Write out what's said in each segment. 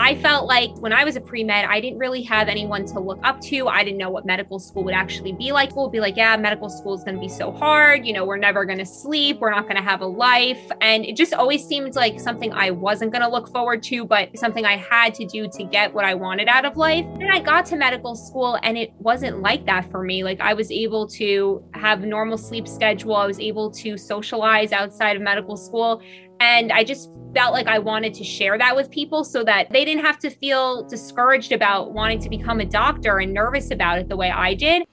I felt like when I was a pre med, I didn't really have anyone to look up to. I didn't know what medical school would actually be like. We'll be like, yeah, medical school is going to be so hard. You know, we're never going to sleep. We're not going to have a life. And it just always seemed like something I wasn't going to look forward to, but something I had to do to get what I wanted out of life. And I got to medical school and it wasn't like that for me. Like I was able to have normal sleep schedule. I was able to socialize outside of medical school. And I just felt like I wanted to share that with people so that they didn't have to feel discouraged about wanting to become a doctor and nervous about it the way I did.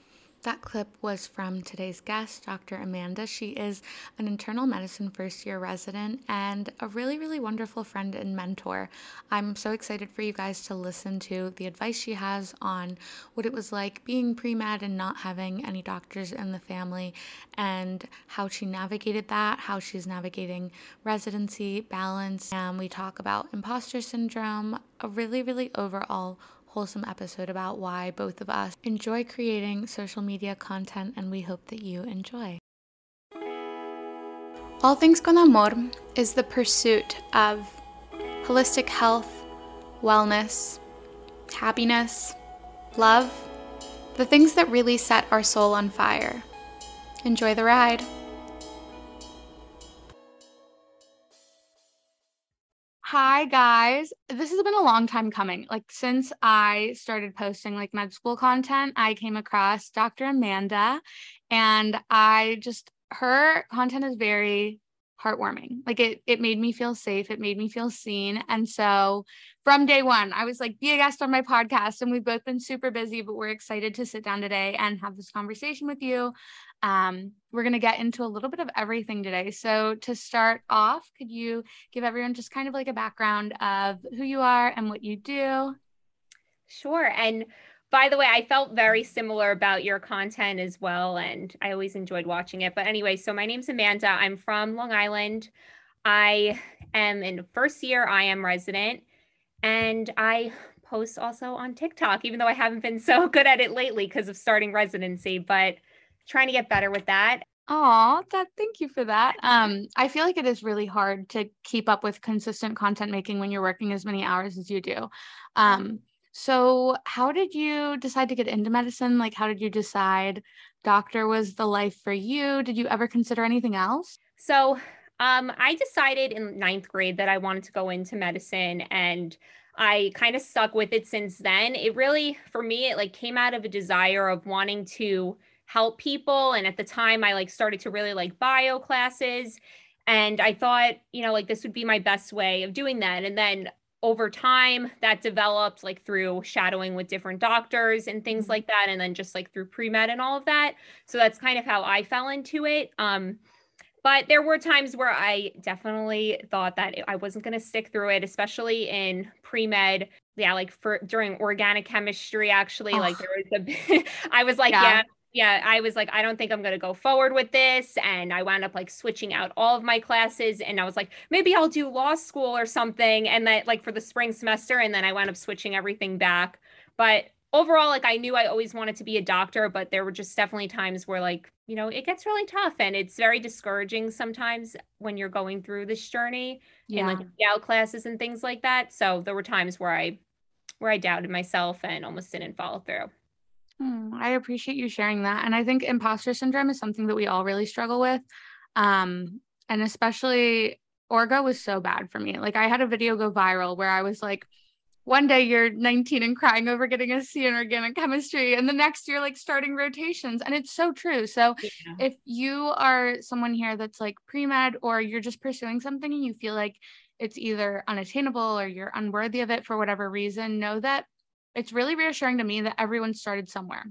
That clip was from today's guest, Dr. Amanda. She is an internal medicine first year resident and a really, really wonderful friend and mentor. I'm so excited for you guys to listen to the advice she has on what it was like being pre med and not having any doctors in the family, and how she navigated that, how she's navigating residency, balance. And we talk about imposter syndrome, a really, really overall wholesome episode about why both of us enjoy creating social media content and we hope that you enjoy. All Things con Amor is the pursuit of holistic health, wellness, happiness, love, the things that really set our soul on fire. Enjoy the ride. Hi guys. This has been a long time coming. Like since I started posting like med school content, I came across Dr. Amanda and I just her content is very heartwarming. Like it it made me feel safe, it made me feel seen. And so from day 1, I was like be a guest on my podcast and we've both been super busy, but we're excited to sit down today and have this conversation with you. Um, we're going to get into a little bit of everything today. So, to start off, could you give everyone just kind of like a background of who you are and what you do? Sure. And by the way, I felt very similar about your content as well. And I always enjoyed watching it. But anyway, so my name's Amanda. I'm from Long Island. I am in first year IM resident. And I post also on TikTok, even though I haven't been so good at it lately because of starting residency. But trying to get better with that. Oh, that thank you for that. Um, I feel like it is really hard to keep up with consistent content making when you're working as many hours as you do. Um, so how did you decide to get into medicine? Like how did you decide doctor was the life for you? Did you ever consider anything else? So um, I decided in ninth grade that I wanted to go into medicine and I kind of stuck with it since then. It really, for me, it like came out of a desire of wanting to help people and at the time i like started to really like bio classes and i thought you know like this would be my best way of doing that and then over time that developed like through shadowing with different doctors and things mm-hmm. like that and then just like through pre-med and all of that so that's kind of how i fell into it um but there were times where i definitely thought that i wasn't going to stick through it especially in pre-med yeah like for during organic chemistry actually oh. like there was a i was like yeah. yeah yeah, I was like, I don't think I'm going to go forward with this. And I wound up like switching out all of my classes. And I was like, maybe I'll do law school or something. And that, like, for the spring semester. And then I wound up switching everything back. But overall, like, I knew I always wanted to be a doctor, but there were just definitely times where, like, you know, it gets really tough and it's very discouraging sometimes when you're going through this journey yeah. in like gal classes and things like that. So there were times where I, where I doubted myself and almost didn't follow through. Hmm, I appreciate you sharing that. And I think imposter syndrome is something that we all really struggle with. Um, and especially orgo was so bad for me. Like I had a video go viral where I was like, one day you're 19 and crying over getting a C in organic chemistry, and the next year like starting rotations. And it's so true. So yeah. if you are someone here that's like pre-med or you're just pursuing something and you feel like it's either unattainable or you're unworthy of it for whatever reason, know that it's really reassuring to me that everyone started somewhere.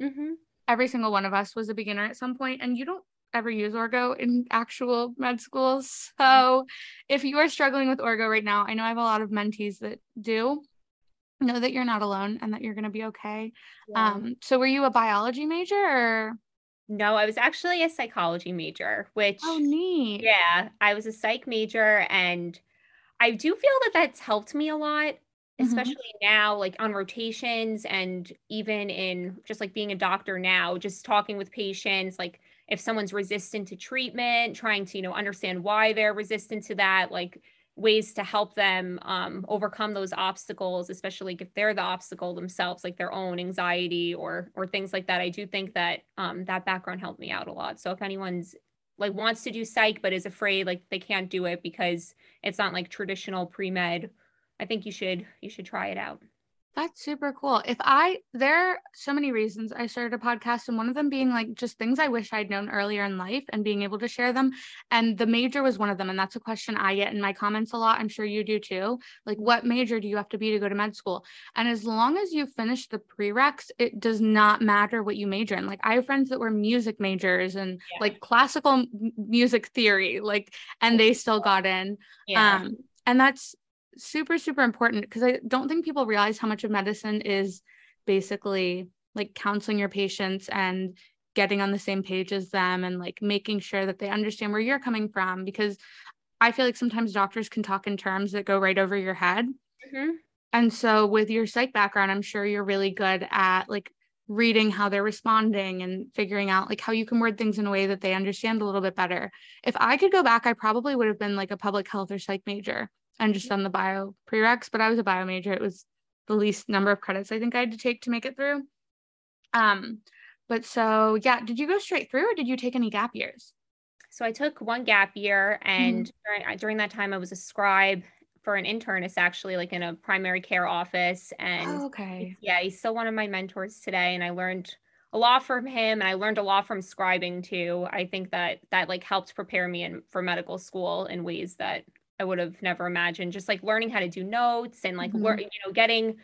Mm-hmm. Every single one of us was a beginner at some point, and you don't ever use Orgo in actual med schools. So if you are struggling with Orgo right now, I know I have a lot of mentees that do. Know that you're not alone and that you're going to be okay. Yeah. Um, so were you a biology major or? No, I was actually a psychology major, which oh neat. Yeah, I was a psych major, and I do feel that that's helped me a lot Mm-hmm. especially mm-hmm. now like on rotations and even in just like being a doctor now just talking with patients like if someone's resistant to treatment trying to you know understand why they're resistant to that like ways to help them um, overcome those obstacles especially if they're the obstacle themselves like their own anxiety or or things like that. I do think that um, that background helped me out a lot. So if anyone's like wants to do psych but is afraid like they can't do it because it's not like traditional pre-med i think you should you should try it out that's super cool. If I, there are so many reasons I started a podcast, and one of them being like just things I wish I'd known earlier in life and being able to share them. And the major was one of them. And that's a question I get in my comments a lot. I'm sure you do too. Like, what major do you have to be to go to med school? And as long as you finish the prereqs, it does not matter what you major in. Like, I have friends that were music majors and yeah. like classical music theory, like, and they still got in. Yeah. Um, and that's super super important because i don't think people realize how much of medicine is basically like counseling your patients and getting on the same page as them and like making sure that they understand where you're coming from because i feel like sometimes doctors can talk in terms that go right over your head. Mm-hmm. and so with your psych background i'm sure you're really good at like reading how they're responding and figuring out like how you can word things in a way that they understand a little bit better. If i could go back i probably would have been like a public health or psych major and just done the bio prereqs, but I was a bio major. It was the least number of credits I think I had to take to make it through. Um, but so yeah, did you go straight through or did you take any gap years? So I took one gap year, and mm-hmm. during, during that time, I was a scribe for an internist, actually, like in a primary care office. And oh, okay, yeah, he's still one of my mentors today, and I learned a lot from him and I learned a lot from scribing too. I think that that like helped prepare me in for medical school in ways that I would have never imagined. Just like learning how to do notes and like mm-hmm. learn, you know, getting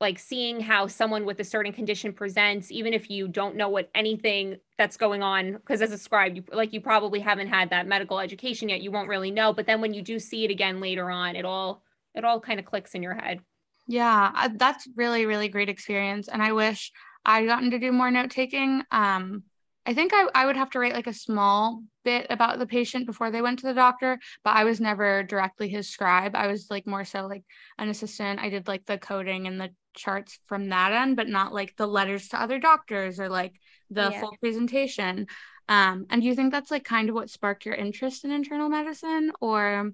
like seeing how someone with a certain condition presents, even if you don't know what anything that's going on, because as a scribe, you like you probably haven't had that medical education yet, you won't really know. But then when you do see it again later on, it all it all kind of clicks in your head. Yeah, that's really really great experience, and I wish I'd gotten to do more note taking. Um, I think I, I would have to write like a small bit about the patient before they went to the doctor, but I was never directly his scribe. I was like more so like an assistant. I did like the coding and the charts from that end, but not like the letters to other doctors or like the yeah. full presentation. Um, and do you think that's like kind of what sparked your interest in internal medicine or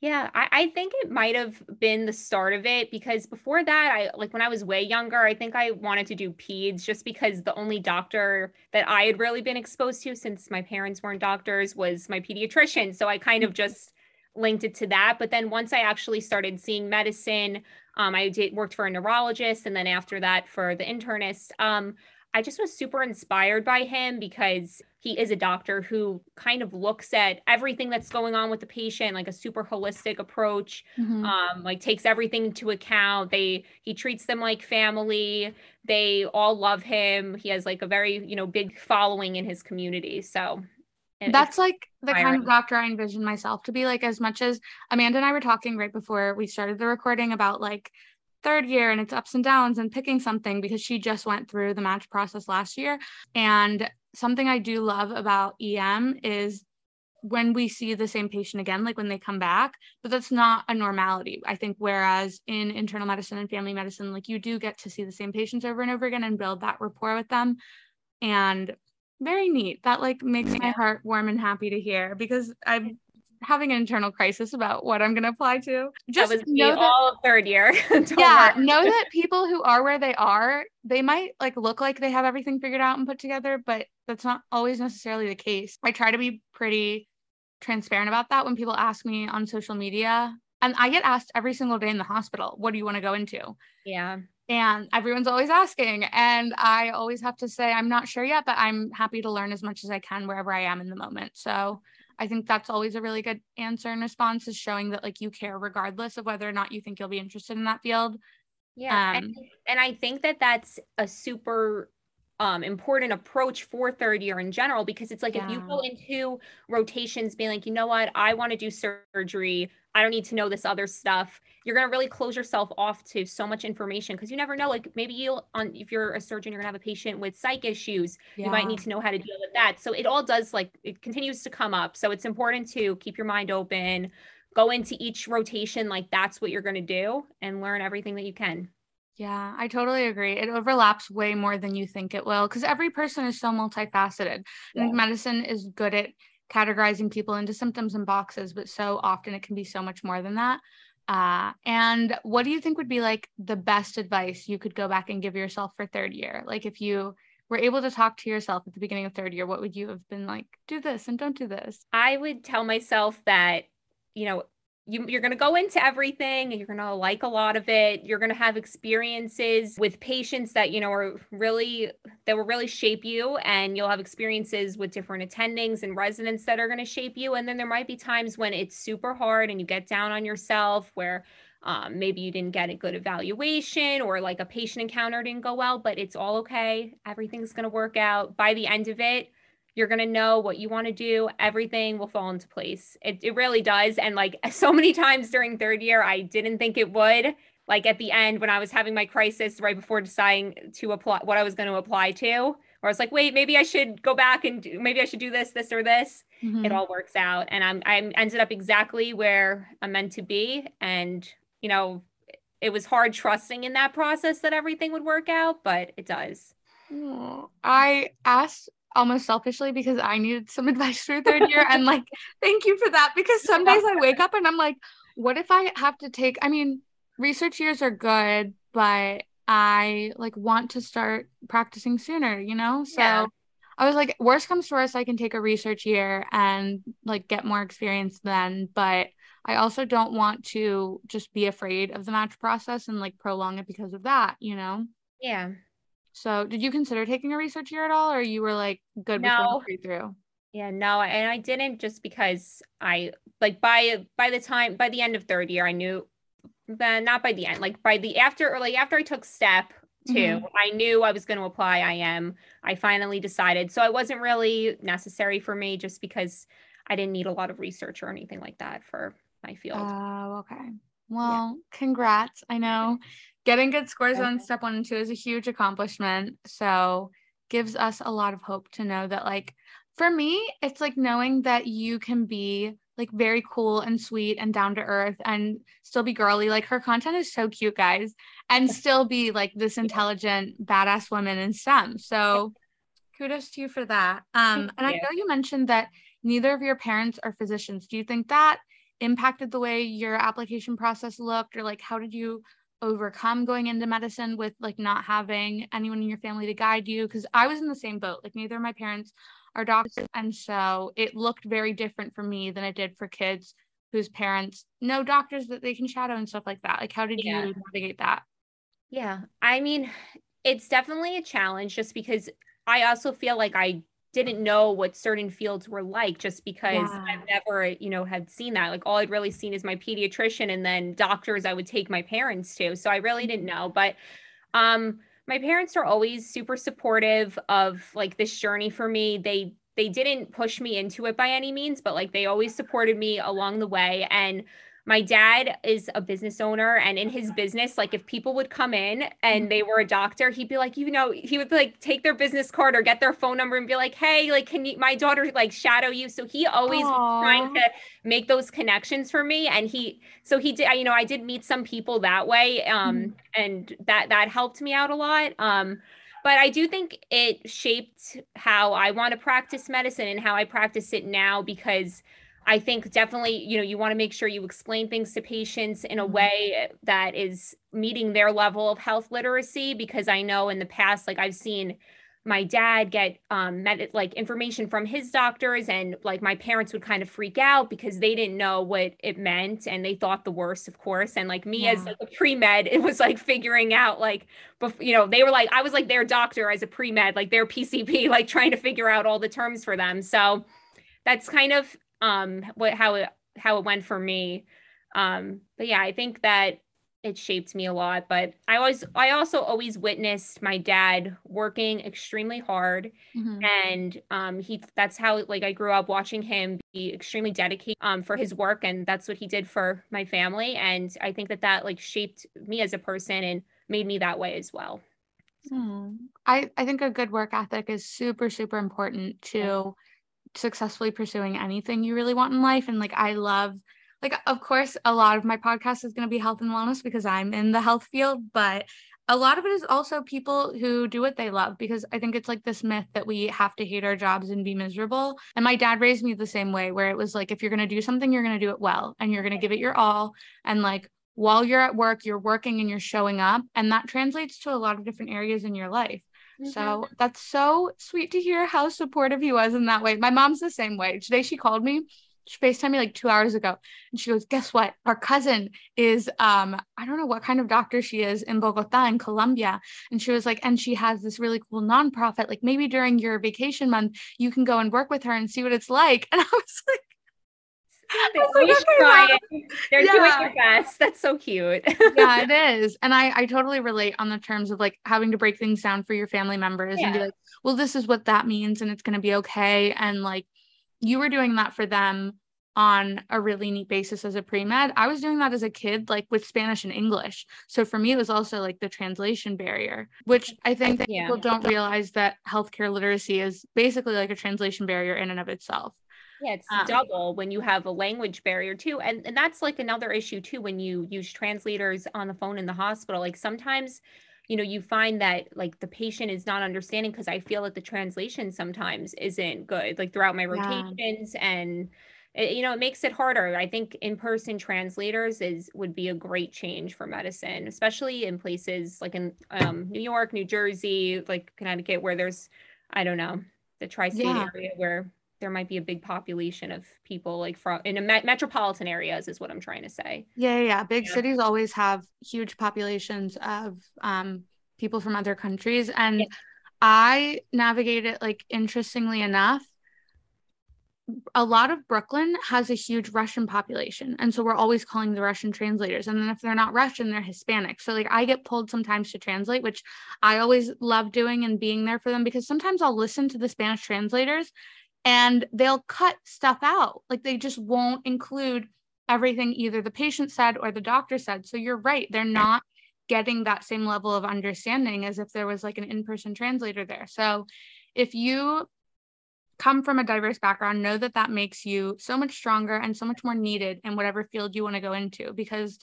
yeah, I, I think it might have been the start of it because before that, I like when I was way younger, I think I wanted to do peds just because the only doctor that I had really been exposed to since my parents weren't doctors was my pediatrician. So I kind of just linked it to that. But then once I actually started seeing medicine, um, I did worked for a neurologist and then after that for the internist. Um, I just was super inspired by him because he is a doctor who kind of looks at everything that's going on with the patient like a super holistic approach mm-hmm. um, like takes everything into account. They he treats them like family. They all love him. He has like a very you know big following in his community. So that's like the kind of doctor I envision myself to be like as much as Amanda and I were talking right before we started the recording about like third year and its ups and downs and picking something because she just went through the match process last year. And something I do love about EM is when we see the same patient again, like when they come back, but that's not a normality. I think whereas in internal medicine and family medicine, like you do get to see the same patients over and over again and build that rapport with them. And very neat. That like makes my heart warm and happy to hear because I've having an internal crisis about what I'm going to apply to. Just that know that, all third year. yeah, know that people who are where they are, they might like look like they have everything figured out and put together, but that's not always necessarily the case. I try to be pretty transparent about that when people ask me on social media. And I get asked every single day in the hospital, what do you want to go into? Yeah. And everyone's always asking. And I always have to say, I'm not sure yet, but I'm happy to learn as much as I can wherever I am in the moment. So I think that's always a really good answer and response is showing that like you care regardless of whether or not you think you'll be interested in that field. Yeah. Um, and, and I think that that's a super um, important approach for third year in general because it's like yeah. if you go into rotations being like, you know what, I want to do surgery, I don't need to know this other stuff. You're going to really close yourself off to so much information because you never know. Like maybe you, on if you're a surgeon, you're going to have a patient with psych issues. Yeah. You might need to know how to deal with that. So it all does like it continues to come up. So it's important to keep your mind open, go into each rotation like that's what you're going to do, and learn everything that you can. Yeah, I totally agree. It overlaps way more than you think it will because every person is so multifaceted. Yeah. And medicine is good at categorizing people into symptoms and boxes, but so often it can be so much more than that. Uh, and what do you think would be like the best advice you could go back and give yourself for third year? Like if you were able to talk to yourself at the beginning of third year, what would you have been like? Do this and don't do this. I would tell myself that, you know, you, you're going to go into everything and you're going to like a lot of it. You're going to have experiences with patients that you know are really that will really shape you and you'll have experiences with different attendings and residents that are going to shape you. And then there might be times when it's super hard and you get down on yourself where um, maybe you didn't get a good evaluation or like a patient encounter didn't go well but it's all okay. Everything's going to work out. By the end of it you're going to know what you want to do. Everything will fall into place. It, it really does. And like so many times during third year, I didn't think it would. Like at the end, when I was having my crisis right before deciding to apply what I was going to apply to, where I was like, wait, maybe I should go back and do, maybe I should do this, this, or this. Mm-hmm. It all works out. And I'm, I ended up exactly where I'm meant to be. And, you know, it was hard trusting in that process that everything would work out, but it does. I asked almost selfishly because I needed some advice through third year. and like, thank you for that because some days I wake up and I'm like, what if I have to take, I mean, research years are good, but I like want to start practicing sooner, you know? So yeah. I was like, worst comes to worst, I can take a research year and like get more experience then. But I also don't want to just be afraid of the match process and like prolong it because of that, you know? Yeah. So, did you consider taking a research year at all, or you were like good no. through? Yeah, no, and I didn't just because I like by by the time by the end of third year, I knew, then not by the end, like by the after or like after I took step 2 mm-hmm. I knew I was going to apply. IM. I finally decided, so it wasn't really necessary for me just because I didn't need a lot of research or anything like that for my field. Oh, okay. Well, yeah. congrats. I know getting good scores on step one and two is a huge accomplishment. So gives us a lot of hope to know that like for me, it's like knowing that you can be like very cool and sweet and down to earth and still be girly. Like her content is so cute, guys, and still be like this intelligent, badass woman in STEM. So kudos to you for that. Um, and I know you mentioned that neither of your parents are physicians. Do you think that impacted the way your application process looked, or like how did you overcome going into medicine with like not having anyone in your family to guide you because I was in the same boat like neither of my parents are doctors and so it looked very different for me than it did for kids whose parents know doctors that they can shadow and stuff like that like how did yeah. you navigate that yeah i mean it's definitely a challenge just because i also feel like i didn't know what certain fields were like just because yeah. I've never, you know, had seen that. Like all I'd really seen is my pediatrician and then doctors I would take my parents to. So I really didn't mm-hmm. know. But um my parents are always super supportive of like this journey for me. They they didn't push me into it by any means, but like they always supported me along the way. And my dad is a business owner and in his business like if people would come in and they were a doctor he'd be like you know he would like take their business card or get their phone number and be like hey like can you my daughter like shadow you. So he always trying to make those connections for me and he so he did you know I did meet some people that way um mm-hmm. and that that helped me out a lot um but I do think it shaped how I want to practice medicine and how I practice it now because I think definitely, you know, you want to make sure you explain things to patients in a mm-hmm. way that is meeting their level of health literacy because I know in the past like I've seen my dad get um med- like information from his doctors and like my parents would kind of freak out because they didn't know what it meant and they thought the worst of course and like me yeah. as like a pre-med it was like figuring out like bef- you know they were like I was like their doctor as a pre-med like their PCP like trying to figure out all the terms for them so that's kind of um what how it how it went for me um but yeah i think that it shaped me a lot but i always i also always witnessed my dad working extremely hard mm-hmm. and um he that's how like i grew up watching him be extremely dedicated um for his work and that's what he did for my family and i think that that like shaped me as a person and made me that way as well mm. I, I think a good work ethic is super super important to successfully pursuing anything you really want in life. And like, I love, like, of course, a lot of my podcast is going to be health and wellness because I'm in the health field, but a lot of it is also people who do what they love because I think it's like this myth that we have to hate our jobs and be miserable. And my dad raised me the same way, where it was like, if you're going to do something, you're going to do it well and you're going to give it your all. And like while you're at work, you're working and you're showing up. And that translates to a lot of different areas in your life. Mm-hmm. So that's so sweet to hear how supportive he was in that way. My mom's the same way. Today she called me she FaceTimed me like two hours ago and she goes, Guess what? Our cousin is um, I don't know what kind of doctor she is in Bogota in Colombia. And she was like, and she has this really cool nonprofit. Like maybe during your vacation month, you can go and work with her and see what it's like. And I was like, they like, okay, They're yeah. doing their best. That's so cute. yeah, it is. And I, I totally relate on the terms of like having to break things down for your family members yeah. and be like, well, this is what that means and it's going to be okay. And like, you were doing that for them on a really neat basis as a pre-med. I was doing that as a kid, like with Spanish and English. So for me, it was also like the translation barrier, which I think that yeah. people don't realize that healthcare literacy is basically like a translation barrier in and of itself. Yeah, it's um, double when you have a language barrier too. And, and that's like another issue too when you use translators on the phone in the hospital. Like sometimes you know you find that like the patient is not understanding because i feel that the translation sometimes isn't good like throughout my rotations yeah. and it, you know it makes it harder i think in-person translators is would be a great change for medicine especially in places like in um, new york new jersey like connecticut where there's i don't know the tri-state yeah. area where there might be a big population of people like from in a me- metropolitan areas is what i'm trying to say yeah yeah big yeah. cities always have huge populations of um, people from other countries and yeah. i it like interestingly enough a lot of Brooklyn has a huge Russian population. And so we're always calling the Russian translators. And then if they're not Russian, they're Hispanic. So like I get pulled sometimes to translate, which I always love doing and being there for them because sometimes I'll listen to the Spanish translators and they'll cut stuff out. Like they just won't include everything either the patient said or the doctor said. So you're right, they're not getting that same level of understanding as if there was like an in-person translator there. So if you come from a diverse background, know that that makes you so much stronger and so much more needed in whatever field you want to go into because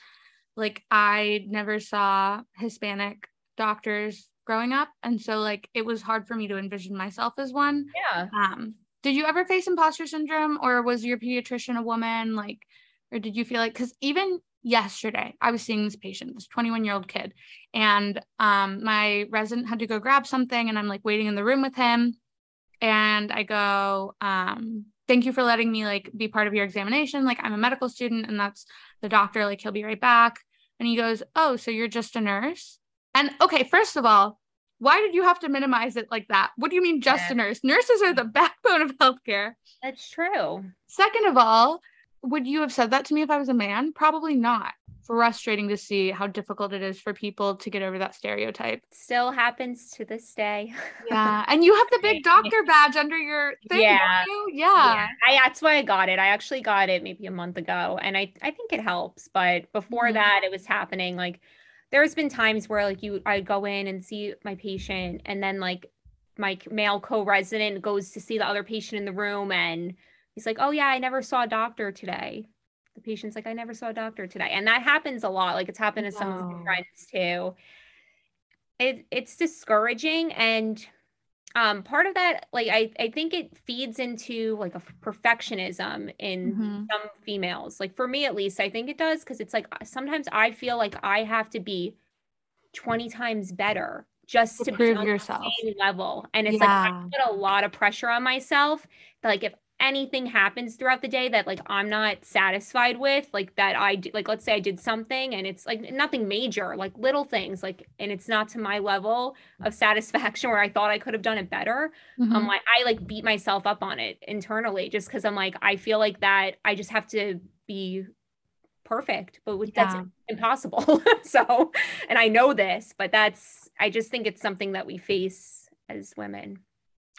like I never saw Hispanic doctors growing up and so like it was hard for me to envision myself as one. Yeah. Um did you ever face imposter syndrome or was your pediatrician a woman like or did you feel like cuz even yesterday i was seeing this patient this 21 year old kid and um, my resident had to go grab something and i'm like waiting in the room with him and i go um, thank you for letting me like be part of your examination. Like i'm a medical student and that's the doctor like he'll be right back. And he goes oh so you're just a nurse? And okay first of all why did you have to minimize it like that? What do you mean just yeah. a nurse? Nurses are the backbone of healthcare. That's true. Second of all, would you have said that to me if I was a man? Probably not. Frustrating to see how difficult it is for people to get over that stereotype. Still happens to this day. yeah. And you have the big doctor badge under your thing. Yeah. Yeah. yeah. I, that's why I got it. I actually got it maybe a month ago. And I, I think it helps. But before mm-hmm. that, it was happening like there's been times where like you I go in and see my patient and then like my male co-resident goes to see the other patient in the room and he's like, "Oh yeah, I never saw a doctor today." The patient's like, "I never saw a doctor today." And that happens a lot. Like it's happened to some of my friends too. It it's discouraging and um part of that like I I think it feeds into like a perfectionism in mm-hmm. some females. Like for me at least, I think it does cuz it's like sometimes I feel like I have to be 20 times better just to, to prove yourself level and it's yeah. like I put a lot of pressure on myself like if anything happens throughout the day that like I'm not satisfied with, like that I do, like let's say I did something and it's like nothing major, like little things, like and it's not to my level of satisfaction where I thought I could have done it better. Mm-hmm. I'm like I like beat myself up on it internally just because I'm like I feel like that I just have to be perfect, but yeah. that's impossible. so, and I know this, but that's I just think it's something that we face as women.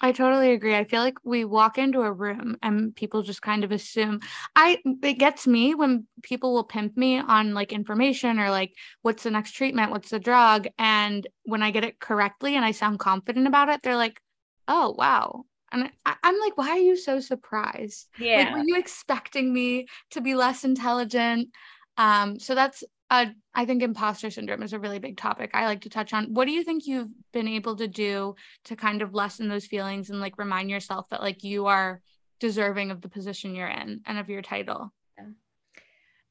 I totally agree. I feel like we walk into a room and people just kind of assume I it gets me when people will pimp me on like information or like what's the next treatment, what's the drug and when I get it correctly and I sound confident about it, they're like, "Oh, wow." And I, am like, "Why are you so surprised? Yeah. Like, were you expecting me to be less intelligent?" Um, so that's uh, I think imposter syndrome is a really big topic I like to touch on. What do you think you've been able to do to kind of lessen those feelings and like remind yourself that like you are deserving of the position you're in and of your title?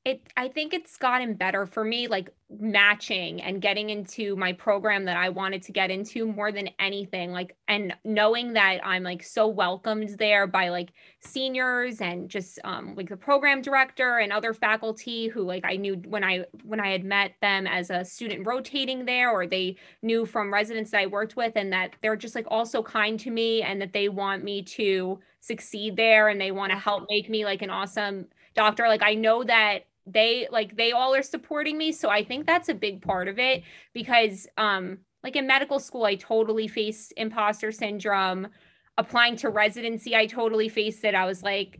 It i think it's gotten better for me like matching and getting into my program that i wanted to get into more than anything like and knowing that i'm like so welcomed there by like seniors and just um like the program director and other faculty who like i knew when i when i had met them as a student rotating there or they knew from residents that i worked with and that they're just like also kind to me and that they want me to succeed there and they want to help make me like an awesome doctor. Like i know that they like they all are supporting me so i think that's a big part of it because um like in medical school i totally faced imposter syndrome. Applying to residency i totally faced it. I was like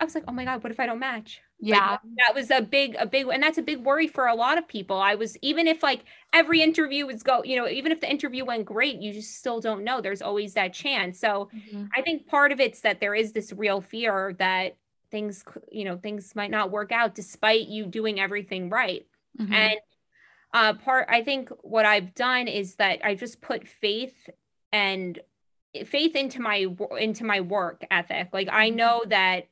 i was like oh my god what if i don't match? Yeah. like, that was a big a big and that's a big worry for a lot of people. I was even if like every interview was go you know even if the interview went great you just still don't know. There's always that chance. So mm-hmm. i think part of it's that there is this real fear that things you know things might not work out despite you doing everything right mm-hmm. and uh part i think what i've done is that i just put faith and faith into my into my work ethic like i mm-hmm. know that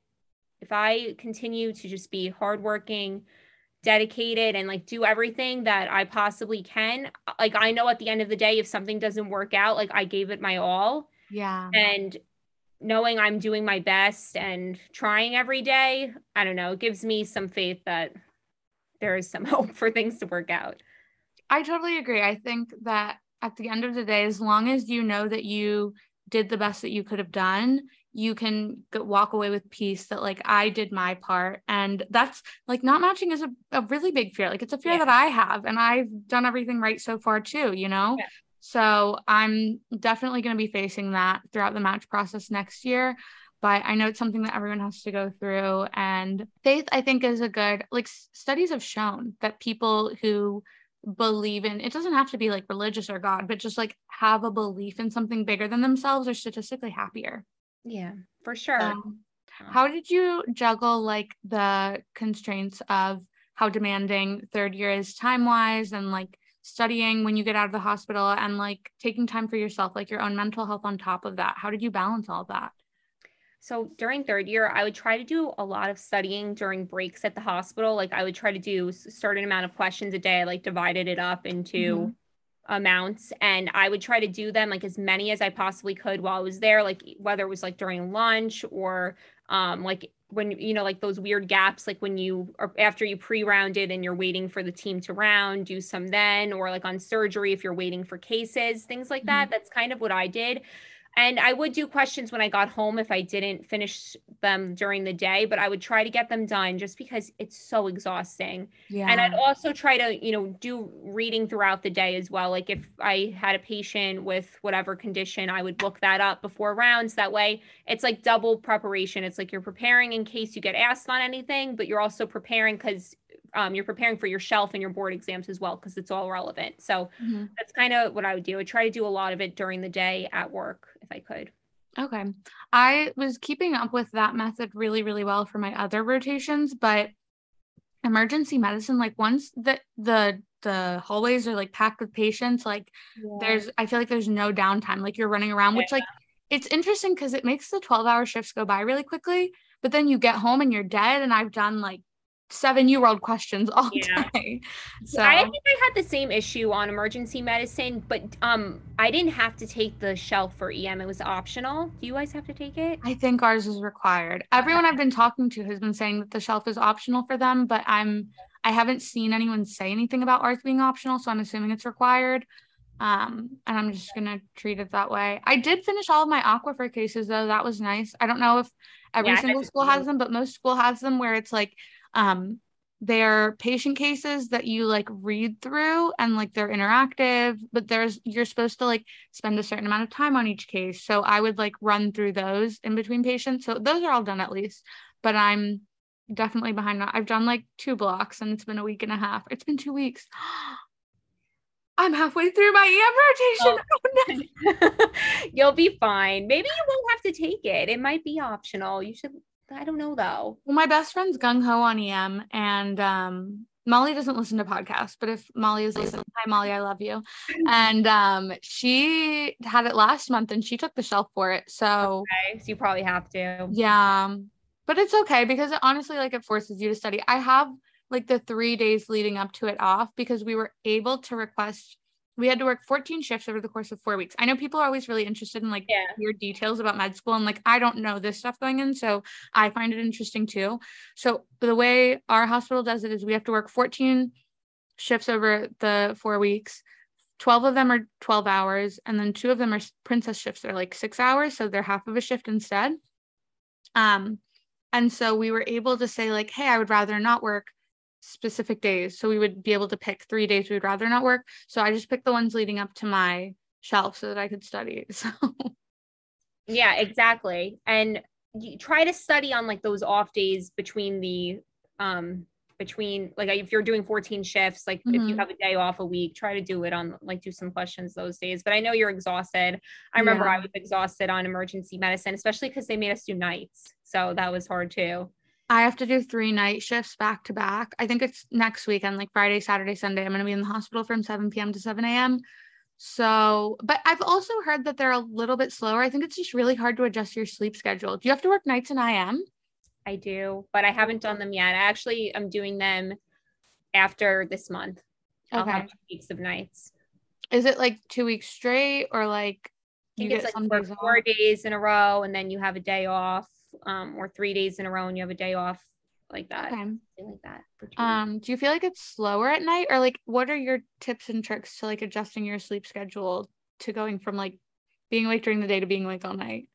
if i continue to just be hardworking dedicated and like do everything that i possibly can like i know at the end of the day if something doesn't work out like i gave it my all yeah and knowing I'm doing my best and trying every day, I don't know, it gives me some faith that there is some hope for things to work out. I totally agree. I think that at the end of the day, as long as you know that you did the best that you could have done, you can walk away with peace that like I did my part. And that's like not matching is a, a really big fear. Like it's a fear yeah. that I have and I've done everything right so far too, you know? Yeah. So I'm definitely going to be facing that throughout the match process next year. But I know it's something that everyone has to go through. And faith, I think, is a good, like, studies have shown that people who believe in it doesn't have to be like religious or God, but just like have a belief in something bigger than themselves are statistically happier. Yeah, for sure. Um, how did you juggle like the constraints of how demanding third year is time wise and like studying when you get out of the hospital and like taking time for yourself, like your own mental health on top of that? How did you balance all that? So during third year, I would try to do a lot of studying during breaks at the hospital. Like I would try to do a certain amount of questions a day. I like divided it up into mm-hmm. amounts and I would try to do them like as many as I possibly could while I was there, like whether it was like during lunch or um, like when you know like those weird gaps like when you are after you pre-rounded and you're waiting for the team to round do some then or like on surgery if you're waiting for cases things like that mm-hmm. that's kind of what i did and I would do questions when I got home if I didn't finish them during the day, but I would try to get them done just because it's so exhausting. Yeah. And I'd also try to, you know, do reading throughout the day as well. Like if I had a patient with whatever condition, I would look that up before rounds. That way it's like double preparation. It's like you're preparing in case you get asked on anything, but you're also preparing because um, you're preparing for your shelf and your board exams as well because it's all relevant. So mm-hmm. that's kind of what I would do. I try to do a lot of it during the day at work if I could. Okay. I was keeping up with that method really, really well for my other rotations, but emergency medicine, like once the the the hallways are like packed with patients, like yeah. there's I feel like there's no downtime. Like you're running around, which yeah. like it's interesting because it makes the 12 hour shifts go by really quickly, but then you get home and you're dead. And I've done like seven year old questions all yeah. day. So I think I had the same issue on emergency medicine, but um I didn't have to take the shelf for EM. It was optional. Do you guys have to take it? I think ours is required. Everyone I've been talking to has been saying that the shelf is optional for them, but I'm I haven't seen anyone say anything about ours being optional, so I'm assuming it's required. Um, and I'm just gonna treat it that way. I did finish all of my aquifer cases though. That was nice. I don't know if every yeah, single school has them, but most school has them where it's like um, they're patient cases that you like read through and like they're interactive but there's you're supposed to like spend a certain amount of time on each case. So i would like run through those in between patients. So those are all done at least but i'm definitely behind i've done like two blocks and it's been a week and a half. It's been two weeks. I'm halfway through my em rotation. Oh. oh you'll be fine. Maybe you won't have to take it. It might be optional. You should I don't know though. Well, my best friend's gung ho on EM, and um, Molly doesn't listen to podcasts, but if Molly is listening, hi Molly, I love you. And um, she had it last month and she took the shelf for it. So, okay, so you probably have to. Yeah, but it's okay because it, honestly, like it forces you to study. I have like the three days leading up to it off because we were able to request we had to work 14 shifts over the course of four weeks. I know people are always really interested in like yeah. your details about med school and like I don't know this stuff going in, so I find it interesting too. So the way our hospital does it is we have to work 14 shifts over the four weeks. 12 of them are 12 hours and then two of them are princess shifts they're like six hours so they're half of a shift instead um and so we were able to say like hey i would rather not work specific days. So we would be able to pick three days we would rather not work. So I just picked the ones leading up to my shelf so that I could study. So yeah, exactly. And you try to study on like those off days between the um between like if you're doing 14 shifts like mm-hmm. if you mm-hmm. have a day off a week try to do it on like do some questions those days but i know you're exhausted i remember yeah. i was exhausted on emergency medicine especially because they made us do nights so that was hard too I have to do three night shifts back to back. I think it's next weekend, like Friday, Saturday, Sunday. I'm going to be in the hospital from 7 p.m. to 7 a.m. So, but I've also heard that they're a little bit slower. I think it's just really hard to adjust your sleep schedule. Do you have to work nights in IM? I do, but I haven't done them yet. I actually am doing them after this month. Okay. weeks of nights. Is it like two weeks straight or like you get like four, four days in a row and then you have a day off? Um, or three days in a row and you have a day off like that. Okay. Like that. um, do you feel like it's slower at night or like what are your tips and tricks to like adjusting your sleep schedule to going from like being awake during the day to being awake all night?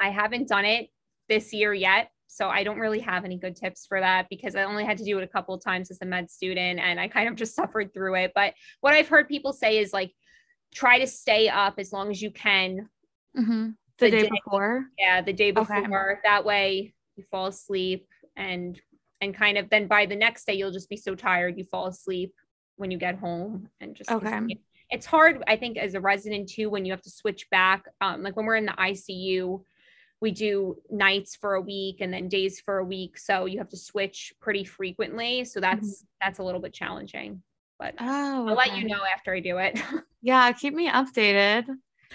I haven't done it this year yet. So I don't really have any good tips for that because I only had to do it a couple of times as a med student and I kind of just suffered through it. But what I've heard people say is like try to stay up as long as you can mm-hmm the, day, day, before? Yeah the day before. Okay. that way you fall asleep and and kind of then by the next day you'll just be so tired you fall asleep when you get home and just okay. continue. it's hard i think as a resident too when you have to switch back um like when we're in the icu we do nights for a week and then days for a week. So you have to switch pretty frequently. So that's mm-hmm. that's a little bit challenging but oh, i'll let you know after i do it. Yeah keep me updated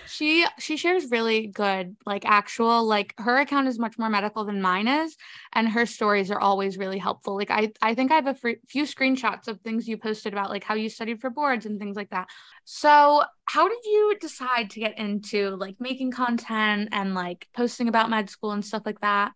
she she shares really good like actual like her account is much more medical than mine is and her stories are always really helpful. Like i i think i have a few screenshots of things you posted about like how you studied for boards and things like that. So how did you decide to get into like making content and like posting about med school and stuff like that?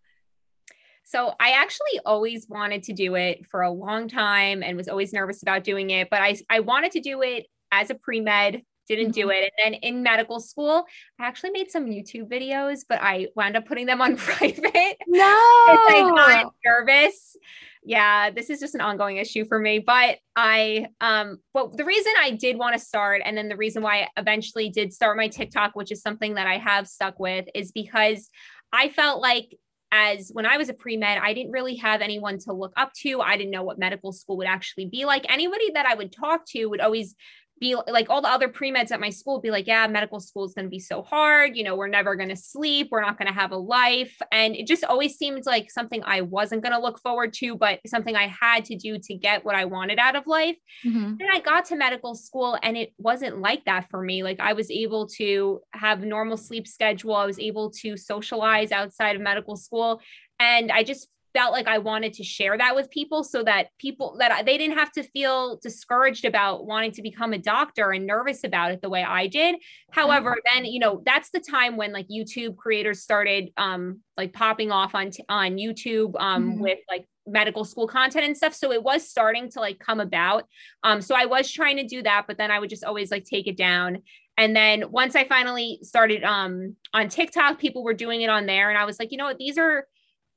So I actually always wanted to do it for a long time and was always nervous about doing it, but I I wanted to do it as a pre-med didn't do mm-hmm. it. And then in medical school, I actually made some YouTube videos, but I wound up putting them on private. No. I got nervous. Yeah, this is just an ongoing issue for me. But I um well the reason I did want to start and then the reason why I eventually did start my TikTok, which is something that I have stuck with, is because I felt like as when I was a pre med, I didn't really have anyone to look up to. I didn't know what medical school would actually be like. Anybody that I would talk to would always be like all the other pre-meds at my school be like, yeah, medical school is going to be so hard. You know, we're never going to sleep. We're not going to have a life. And it just always seemed like something I wasn't going to look forward to, but something I had to do to get what I wanted out of life. Mm-hmm. And I got to medical school and it wasn't like that for me. Like I was able to have normal sleep schedule. I was able to socialize outside of medical school. And I just felt like I wanted to share that with people so that people that I, they didn't have to feel discouraged about wanting to become a doctor and nervous about it the way I did. However, mm-hmm. then you know that's the time when like YouTube creators started um like popping off on t- on YouTube um mm-hmm. with like medical school content and stuff so it was starting to like come about um so I was trying to do that but then I would just always like take it down and then once I finally started um on TikTok people were doing it on there and I was like you know what these are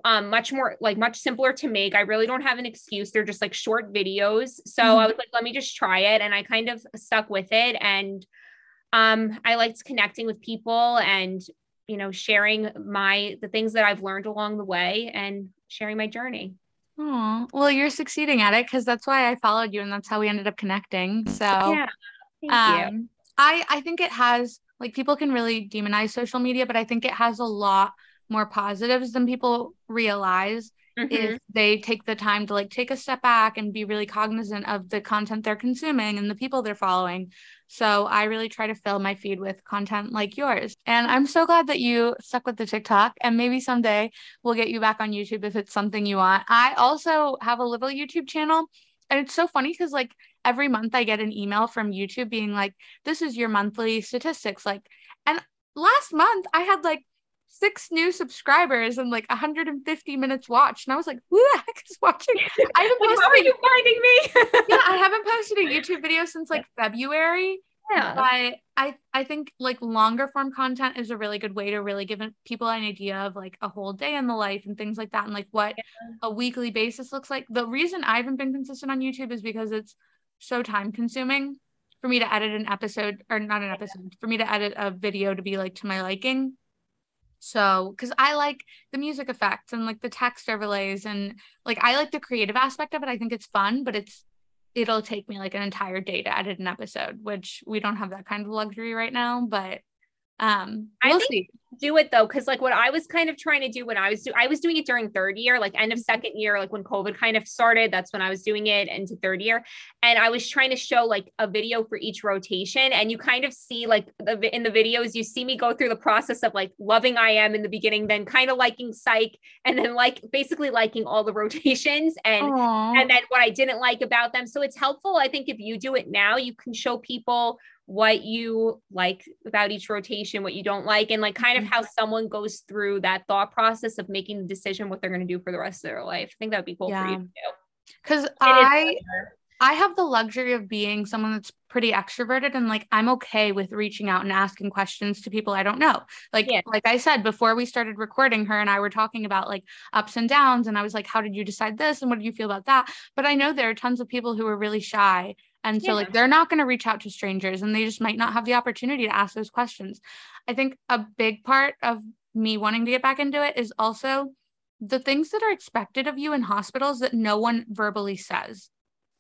um, much more like much simpler to make. I really don't have an excuse. They're just like short videos. So mm-hmm. I was like, let me just try it. And I kind of stuck with it. And um, I liked connecting with people and, you know, sharing my, the things that I've learned along the way and sharing my journey. Oh, well, you're succeeding at it because that's why I followed you and that's how we ended up connecting. So, yeah, thank um, you. I, I think it has, like, people can really demonize social media, but I think it has a lot more positives than people realize mm-hmm. if they take the time to like take a step back and be really cognizant of the content they're consuming and the people they're following. So I really try to fill my feed with content like yours. And I'm so glad that you stuck with the TikTok and maybe someday we'll get you back on YouTube if it's something you want. I also have a little YouTube channel and it's so funny because like every month I get an email from YouTube being like, this is your monthly statistics. Like, and last month I had like six new subscribers and like 150 minutes watched. And I was like, who the heck is watching? I haven't posted How are you finding me? yeah, I haven't posted a YouTube video since like February. Yeah. But I I think like longer form content is a really good way to really give people an idea of like a whole day in the life and things like that and like what yeah. a weekly basis looks like. The reason I haven't been consistent on YouTube is because it's so time consuming for me to edit an episode or not an episode, for me to edit a video to be like to my liking. So, because I like the music effects and like the text overlays and like I like the creative aspect of it. I think it's fun, but it's it'll take me like an entire day to edit an episode, which we don't have that kind of luxury right now. But um, we'll I think see. do it though, because like what I was kind of trying to do when I was do I was doing it during third year, like end of mm-hmm. second year, like when COVID kind of started. That's when I was doing it into third year, and I was trying to show like a video for each rotation, and you kind of see like the in the videos, you see me go through the process of like loving IM in the beginning, then kind of liking Psych, and then like basically liking all the rotations, and Aww. and then what I didn't like about them. So it's helpful, I think, if you do it now, you can show people what you like about each rotation, what you don't like, and like kind of how mm-hmm. someone goes through that thought process of making the decision what they're going to do for the rest of their life. I think that would be cool yeah. for you too. Because I I have the luxury of being someone that's pretty extroverted and like I'm okay with reaching out and asking questions to people I don't know. Like yeah. like I said before we started recording her and I were talking about like ups and downs and I was like how did you decide this and what do you feel about that? But I know there are tons of people who are really shy and so, yeah. like, they're not going to reach out to strangers and they just might not have the opportunity to ask those questions. I think a big part of me wanting to get back into it is also the things that are expected of you in hospitals that no one verbally says.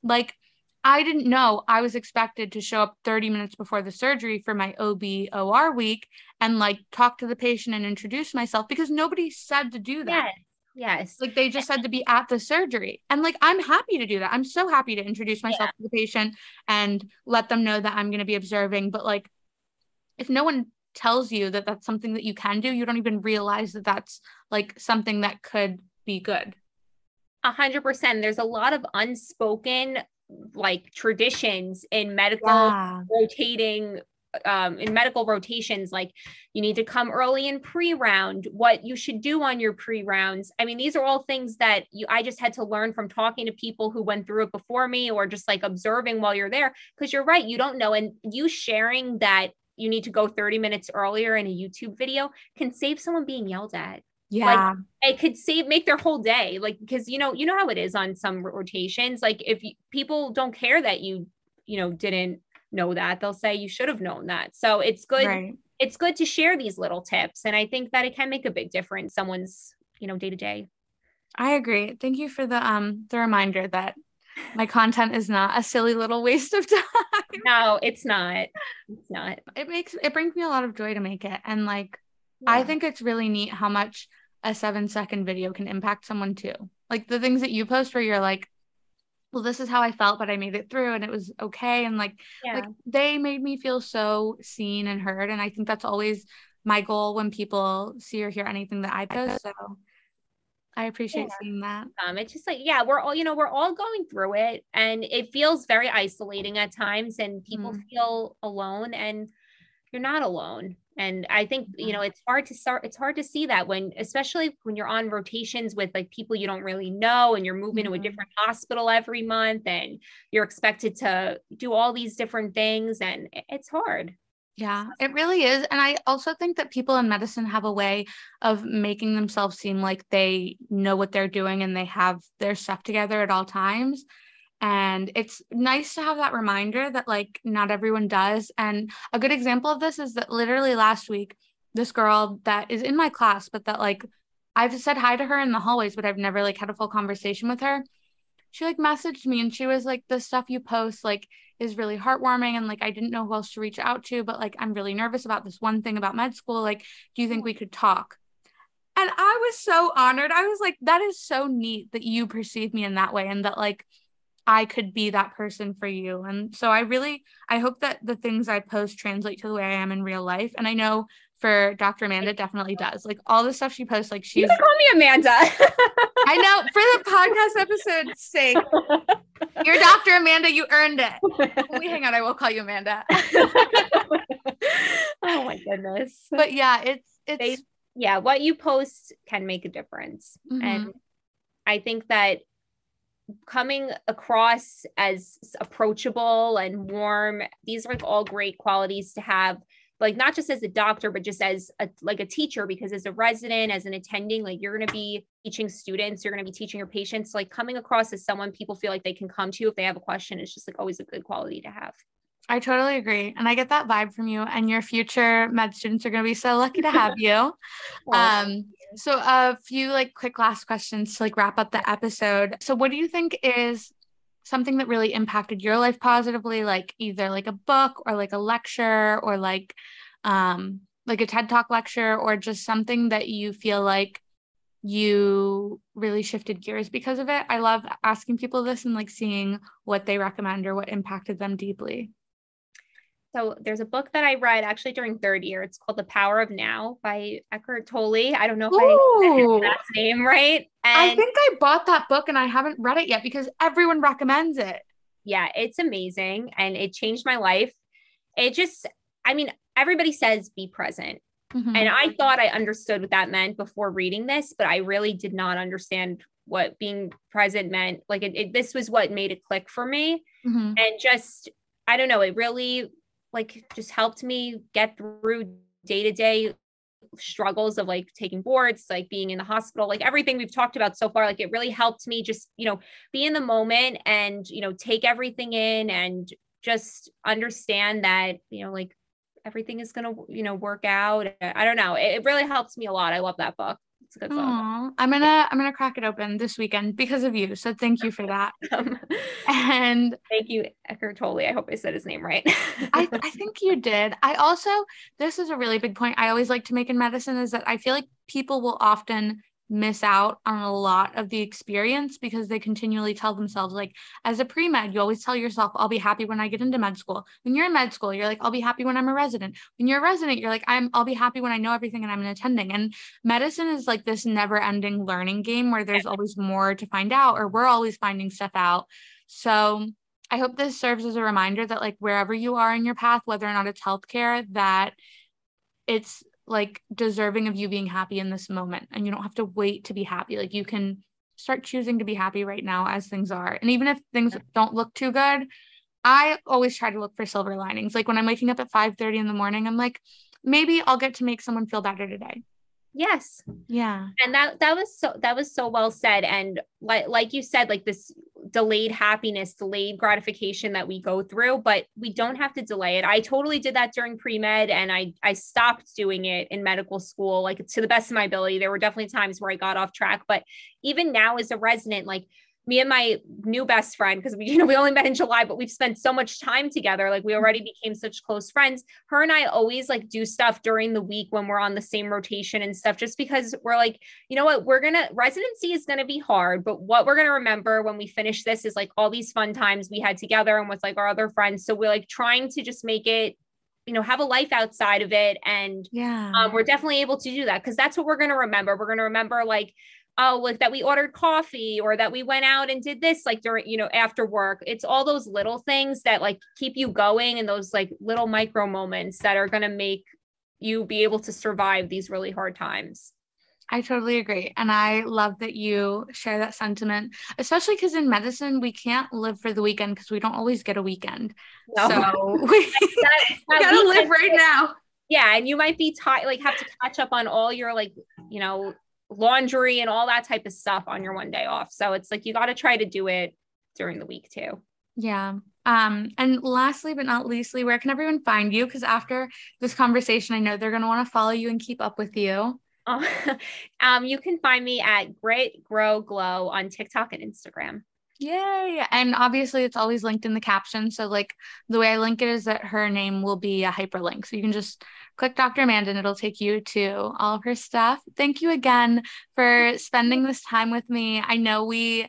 Like, I didn't know I was expected to show up 30 minutes before the surgery for my OB OR week and like talk to the patient and introduce myself because nobody said to do that. Yes. Yes. Like they just had to be at the surgery. And like I'm happy to do that. I'm so happy to introduce myself yeah. to the patient and let them know that I'm going to be observing, but like if no one tells you that that's something that you can do, you don't even realize that that's like something that could be good. A hundred percent. There's a lot of unspoken like traditions in medical yeah. rotating um, in medical rotations, like you need to come early in pre-round, what you should do on your pre-rounds. I mean, these are all things that you I just had to learn from talking to people who went through it before me or just like observing while you're there. Cause you're right, you don't know. And you sharing that you need to go 30 minutes earlier in a YouTube video can save someone being yelled at. Yeah. Like, it could save make their whole day. Like because you know, you know how it is on some rotations. Like if you, people don't care that you, you know, didn't know that. They'll say you should have known that. So it's good right. it's good to share these little tips and i think that it can make a big difference someone's you know day to day i agree. Thank you for the um the reminder that my content is not a silly little waste of time. No it's not. It's not. It makes it brings me a lot of joy to make it and like yeah. i think it's really neat how much a seven second video can impact someone too. Like the things that you post where you're like well this is how i felt but i made it through and it was okay and like yeah. like they made me feel so seen and heard and i think that's always my goal when people see or hear anything that i post so I appreciate yeah. seeing that. Um, it's just like, yeah, we're all, you know, we're all going through it and it feels very isolating at times and people mm. feel alone and you're not alone and i think you know it's hard to start it's hard to see that when especially when you're on rotations with like people you don't really know and you're moving mm-hmm. to a mm-hmm. different hospital every month and you're expected to do all these different things and it's hard yeah, it really is. And I also think that people in medicine have a way of making themselves seem like they know what they're doing and they have their stuff together at all times and it's nice to have that reminder that like not everyone does. And a good example of this is that literally last week this girl that is in my class but that like i've said hi to her in the hallways but i've never like had a full conversation with her. She like messaged me and she was like the stuff you post like is really heartwarming and like i didn't know who else to reach out to but like i'm really nervous about this one thing about med school. Like do you think we could talk? And I was so honored. I was like, that is so neat that you perceive me in that way and that like I could be that person for you. And so I really I hope that the things I post translate to the way I am in real life. And I know for Dr. Amanda definitely does. Like all the stuff she posts, like she's you can call me Amanda. I know for the podcast episode's sake. You're Dr. Amanda, you earned it. When we hang out, I will call you Amanda. oh my goodness. But yeah, it's it's They- yeah, what you post can make a difference. Mhm. And I think that coming across as approachable and warm, these are like all great qualities to have like not just as a doctor but just as a like a teacher because as a resident as an attending like you're going to be teaching students you're going to be teaching your patients like coming across as someone people feel like they can come to if they have a question is just like always a good quality to have I totally agree. And I get that vibe from you. And your future med students are going to be so lucky to have you. Um, so a few like quick last questions to like wrap up the episode. So what do you think is something that really impacted your life positively, like either like a book or like a lecture or like um like a TED Talk lecture or just something that you feel like you really shifted gears because of it? I love asking people this and like seeing what they recommend or what impacted them deeply. So there's a book that I read actually during third year. It's called The Power of Now by Eckhart Tolle. I don't know if I Ooh. said that name right. I think I bought that book and I haven't read it yet because everyone recommends it. yeah, it's amazing and it changed my life. It just, I mean, everybody says be present. Mhm. And I thought I understood what that meant before reading this, but I really did not understand what being present meant. Like it, it this was what made it click for me. Mhm. and just i don't know it really like just helped me get through day to day struggles of like taking boards like being in the hospital like everything we've talked about so far like it really helped me just you know be in the moment and you know take everything in and just understand that you know like everything is gonna you know work out. I don't know. It really helps me a lot. I love that book it's a good Aw, I'm gonna I'm gonna crack it open this weekend because of you. So thank you for that. Um, and thank you Eckhart Tolle i hope i said his name right I, I think you did. I also, this is a really big point I always like to make in medicine is that I feel like people will often miss out on a lot of the experience because they continually tell themselves, like, as a pre med, you always tell yourself, I'll be happy when I get into med school. When you're in med school, you're like, I'll be happy when I'm a resident. When you're a resident, you're like, I'm, I'll be happy when I know everything and I'm an attending. And medicine is like this never ending learning game where there's always more to find out, or we're always finding stuff out. So, I hope this serves as a reminder that like wherever you are in your path, whether or not it's healthcare, that it's like deserving of you being happy in this moment and you don't have to wait to be happy. Like you can start choosing to be happy right now as things are. And even if things don't look too good, I always try to look for silver linings. Like when I'm waking up at 5 30 in the morning, I'm like, maybe I'll get to make someone feel better today. yes Yeah. and that that was so that was so well said and like like you said like this delayed happiness delayed gratification that we go through but we don't have to delay it. I totally did that during pre-med and i i stopped doing it in medical school like to the best of my ability. There were definitely times where i got off track but even now as a resident like me and my new best friend because we you know we only met in july but we've spent so much time together like we already became such close friends her and I always like do stuff during the week when we're on the same rotation and stuff, just because we're like, you know what, we're gonna residency is gonna be hard, but what we're gonna remember when we finish this is like all these fun times we had together and with like our other friends. So we're like trying to just make it, you know, have a life outside of it. And Yeah. um, we're definitely able to do that because that's what we're gonna remember. We're gonna remember like oh like that we ordered coffee or that we went out and did this like during you know after work it's all those little things that like keep you going and those like little micro moments that are going to make you be able to survive these really hard times I totally agree. And I love that you share that sentiment, especially because in medicine, we can't live for the weekend because we don't always get a weekend. No. So we That- that gotta live right now. yeah and you might be tired like have to catch up on all your like you know laundry and all that type of stuff on your one day off so it's like you got to try to do it during the week too Yeah. Um, and lastly but not leastly, where can everyone find you? Because after this conversation, I know they're gonna want to follow you and keep up with you. Um, you can find me at Great Grow Glow on TikTok and Instagram. Yay. And obviously, it's always linked in the caption. So, like, the way I link it is that her name will be a hyperlink. So, you can just click Dr. Amanda and it'll take you to all of her stuff. Thank you again for spending this time with me. I know we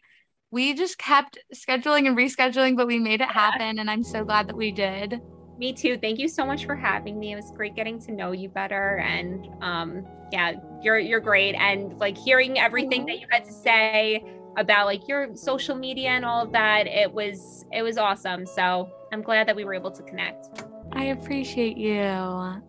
we just kept scheduling and rescheduling, but we made it happen. And I'm so glad that we did. Me too. Thank you so much for having me. It was great getting to know you better. And um, yeah, you're you're great. And like hearing everything that you had to say about like your social media and all of that, it was it was awesome. So I'm glad that we were able to connect. I appreciate you.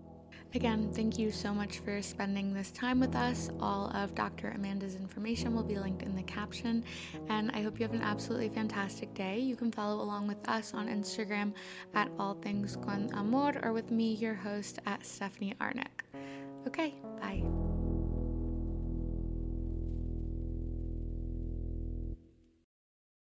Again, thank you so much for spending this time with us. All of Dr. Amanda's information will be linked in the caption, and I hope you have an absolutely fantastic day. You can follow along with us on Instagram at All Things Con Amor or with me, your host, at Stephanie Arnouk. Okay, bye.